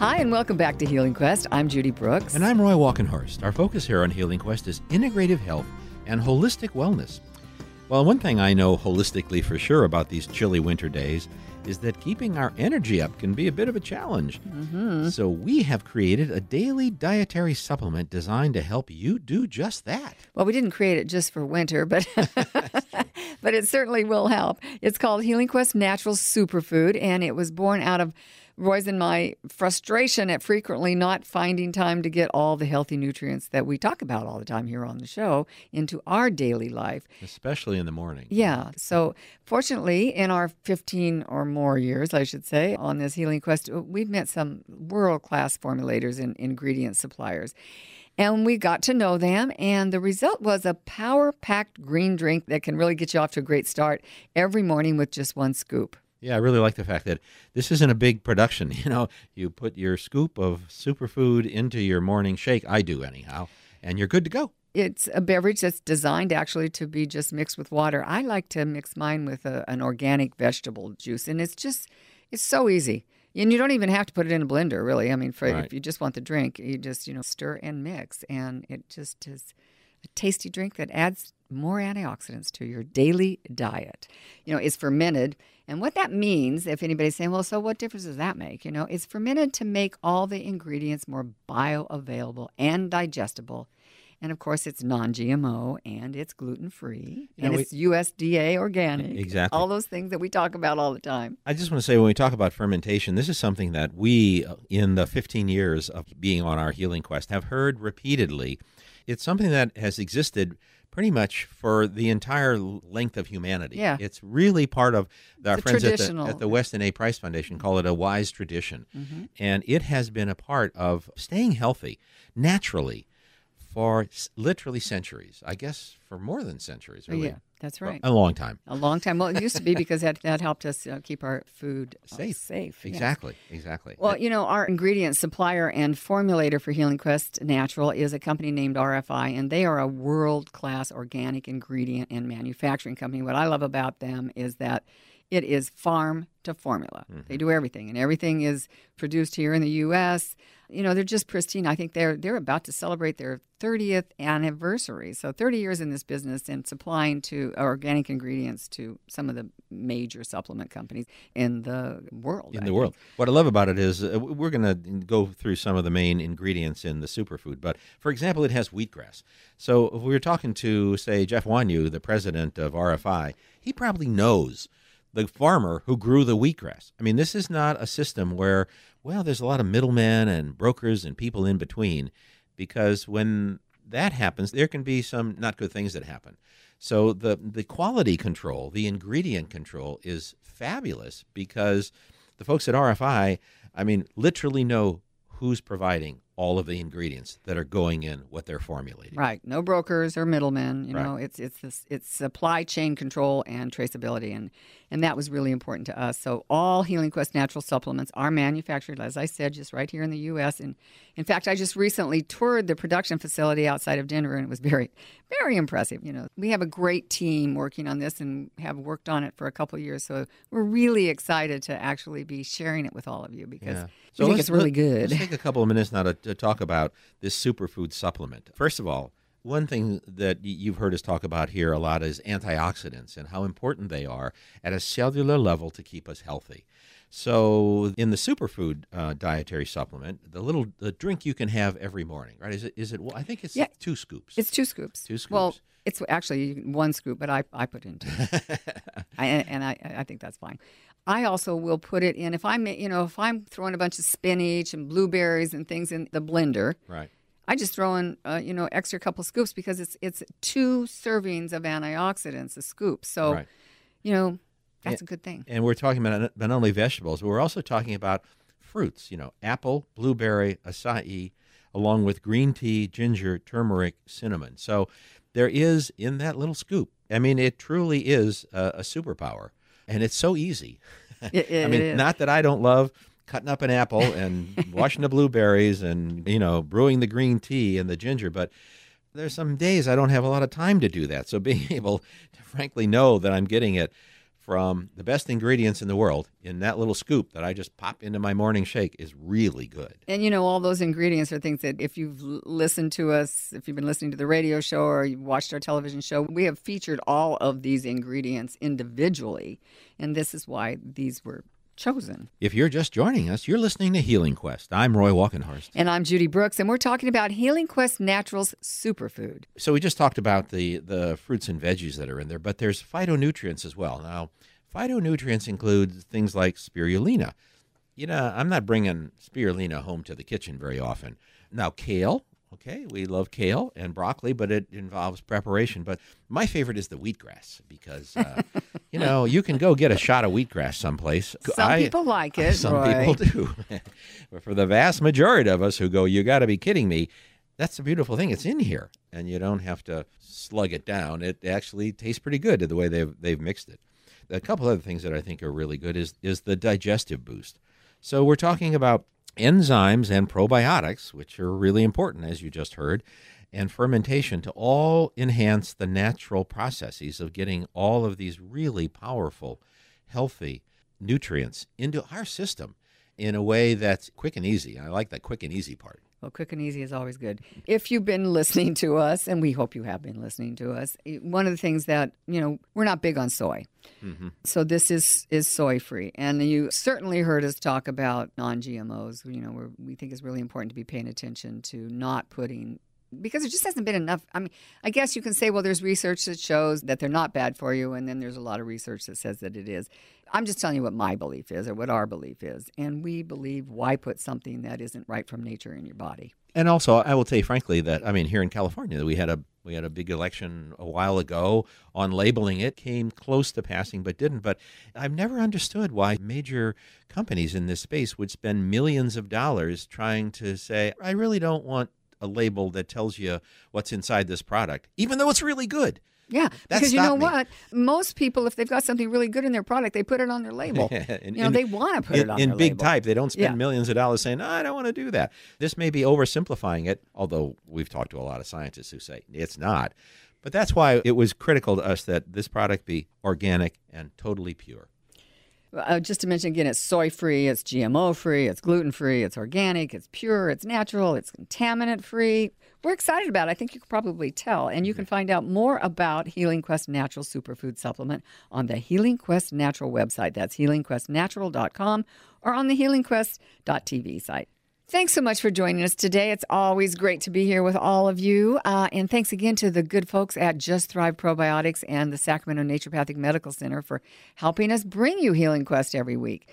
Hi, and welcome back to Healing Quest. I'm Judy Brooks. And I'm Roy Walkenhorst. Our focus here on Healing Quest is integrative health and holistic wellness. Well, one thing I know holistically for sure about these chilly winter days is that keeping our energy up can be a bit of a challenge. Mm-hmm. So, we have created a daily dietary supplement designed to help you do just that. Well, we didn't create it just for winter, but but it certainly will help. It's called Healing Quest Natural Superfood, and it was born out of Roy's and my frustration at frequently not finding time to get all the healthy nutrients that we talk about all the time here on the show into our daily life. Especially in the morning. Yeah. So, fortunately, in our 15 or more years, I should say, on this healing quest, uh, we've met some world class formulators and ingredient suppliers. And we got to know them, and the result was a power packed green drink that can really get you off to a great start every morning with just one scoop. Yeah, I really like the fact that this isn't a big production. You know, you put your scoop of superfood into your morning shake. I do anyhow, and you're good to go. It's a beverage that's designed actually to be just mixed with water. I like to mix mine with a, an organic vegetable juice, and it's just it's so easy. And you don't even have to put it in a blender, really. I mean, for right. if you just want the drink, you just you know stir and mix, and it just is a tasty drink that adds more antioxidants to your daily diet. You know, it's fermented. And what that means, if anybody's saying, well, so what difference does that make? You know, it's fermented to make all the ingredients more bioavailable and digestible. And of course, it's non GMO and it's gluten free and we, it's USDA organic. Exactly. All those things that we talk about all the time. I just want to say when we talk about fermentation, this is something that we, in the 15 years of being on our healing quest, have heard repeatedly. It's something that has existed pretty much for the entire length of humanity. Yeah. It's really part of our friends at the, at the Weston A. Price Foundation call it a wise tradition. Mm-hmm. And it has been a part of staying healthy naturally for literally centuries. I guess for more than centuries, really. Yeah, that's right. A long time. A long time. Well, it used to be because that, that helped us uh, keep our food uh, safe. safe. Exactly. Yes. Exactly. Well, you know, our ingredient supplier and formulator for Healing Quest Natural is a company named RFI, and they are a world class organic ingredient and manufacturing company. What I love about them is that it is farm to formula. Mm-hmm. They do everything, and everything is produced here in the U.S. You know, they're just pristine. I think they're they're about to celebrate their 30th anniversary. So 30 years in this business and supplying to organic ingredients to some of the major supplement companies in the world. In I the think. world. What I love about it is uh, we're going to go through some of the main ingredients in the superfood. But for example, it has wheatgrass. So if we were talking to, say, Jeff Wuagneux, the president of RFI, he probably knows the farmer who grew the wheatgrass. I mean, this is not a system where, well, there's a lot of middlemen and brokers and people in between, because when that happens, there can be some not good things that happen. So the the quality control, the ingredient control is fabulous because the folks at RFI, I mean, literally know who's providing all of the ingredients that are going in what they're formulating. Right. No brokers or middlemen. You right. know, it's it's this, it's supply chain control and traceability, and and that was really important to us. So all Healing Quest natural supplements are manufactured, as I said, just right here in the U.S. And in fact, I just recently toured the production facility outside of Denver, and it was very, very impressive. You know, we have a great team working on this and have worked on it for a couple years. So we're really excited to actually be sharing it with all of you because. Yeah. So think it's really good. Let's take a couple of minutes now to, to talk about this superfood supplement. First of all, one thing that you've heard us talk about here a lot is antioxidants and how important they are at a cellular level to keep us healthy. So, in the superfood uh, dietary supplement, the little the drink you can have every morning, right? Is it? Is it? Well, I think it's yeah, two scoops. It's two scoops. Two scoops. Well, it's actually one scoop, but I, I put in two, I, and I I think that's fine. I also will put it in if I'm you know if I'm throwing a bunch of spinach and blueberries and things in the blender. Right. I just throw in uh, you know extra couple scoops because it's it's two servings of antioxidants a scoop. So, right. you know that's and, a good thing. And we're talking about not only vegetables, but we're also talking about fruits. You know, apple, blueberry, acai, along with green tea, ginger, turmeric, cinnamon. So there is in that little scoop. I mean, it truly is a, a superpower and it's so easy. It, it, I mean, not that I don't love cutting up an apple and washing the blueberries and you know brewing the green tea and the ginger, but there's some days I don't have a lot of time to do that. So being able to frankly know that I'm getting it from the best ingredients in the world in that little scoop that I just pop into my morning shake is really good. And you know, all those ingredients are things that if you've listened to us, if you've been listening to the radio show or you've watched our television show, we have featured all of these ingredients individually. And this is why these were chosen. If you're just joining us, you're listening to Healing Quest. I'm Roy Walkenhorst. And I'm Judy Brooks, and we're talking about Healing Quest Naturals Superfood. So we just talked about the the fruits and veggies that are in there, but there's phytonutrients as well. Now, phytonutrients include things like spirulina. You know, I'm not bringing spirulina home to the kitchen very often. Now, kale, okay, we love kale and broccoli, but it involves preparation. But my favorite is the wheatgrass because, uh, you know, you can go get a shot of wheatgrass someplace. Some I- people like it. Some people do. but for the vast majority of us who go, you got to be kidding me. That's the beautiful thing. It's in here, and you don't have to slug it down. It actually tastes pretty good the way they've they've mixed it. A couple other things that I think are really good is is the digestive boost. So we're talking about enzymes and probiotics, which are really important, as you just heard, and fermentation to all enhance the natural processes of getting all of these really powerful, healthy nutrients into our system in a way that's quick and easy. I like that quick and easy part. Well, quick and easy is always good. If you've been listening to us, and we hope you have been listening to us, eh, one of the things that you know we're not big on soy, so this is is soy free, and you certainly heard us talk about non-GMOs. You know, we think it's really important to be paying attention to not putting because there just hasn't been enough. I mean, I guess you can say, well, there's research that shows that they're not bad for you, and then there's a lot of research that says that it is. I'm just telling you what my belief is or what our belief is. And we believe why put something that isn't right from nature in your body? And also, I will tell you frankly that I mean, here in California, we had a we had a big election a while ago on labeling it. Came close to passing, but didn't. But I've never understood why major companies in this space would spend millions of dollars trying to say, "I really don't want a label that tells you what's inside this product, even though it's really good." Yeah, That because you know me. what? Most people, if they've got something really good in their product, they put it on their label. In- you know, in- they want to put in, it on in big label. type. They don't spend Yeah. millions of dollars saying, no, I don't want to do that. This may be oversimplifying it, although we've talked to a lot of scientists who say it's not. But that's why it was critical to us that this product be organic and totally pure. Uh, just to mention again, it's soy free, it's GMO free, it's gluten free, it's organic, it's pure, it's natural, it's contaminant free. We're excited about it. I think you can probably tell. And you can find out more about Healing Quest Natural Superfood Supplement on the Healing Quest Natural website. That's healingquestnatural.com or on the healingquest.tv site. Thanks so much for joining us today. It's always great to be here with all of you. Uh, and thanks again to the good folks at Just Thrive Probiotics and the Sacramento Naturopathic Medical Center for helping us bring you Healing Quest every week.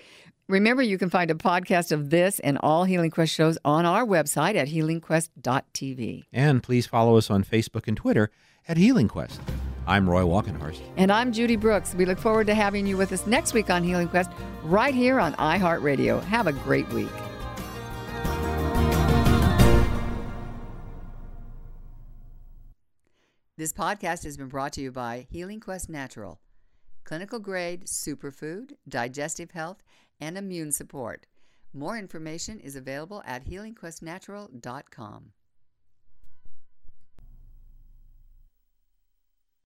Remember, you can find a podcast of this and all Healing Quest shows on our website at healingquest.tv. And please follow us on Facebook and Twitter at Healing Quest. I'm Roy Walkenhorst. And I'm Judy Brooks. We look forward to having you with us next week on Healing Quest right here on iHeartRadio. Have a great week. This podcast has been brought to you by Healing Quest Natural, clinical grade superfood, digestive health, and immune support. More information is available at healingquestnatural.com.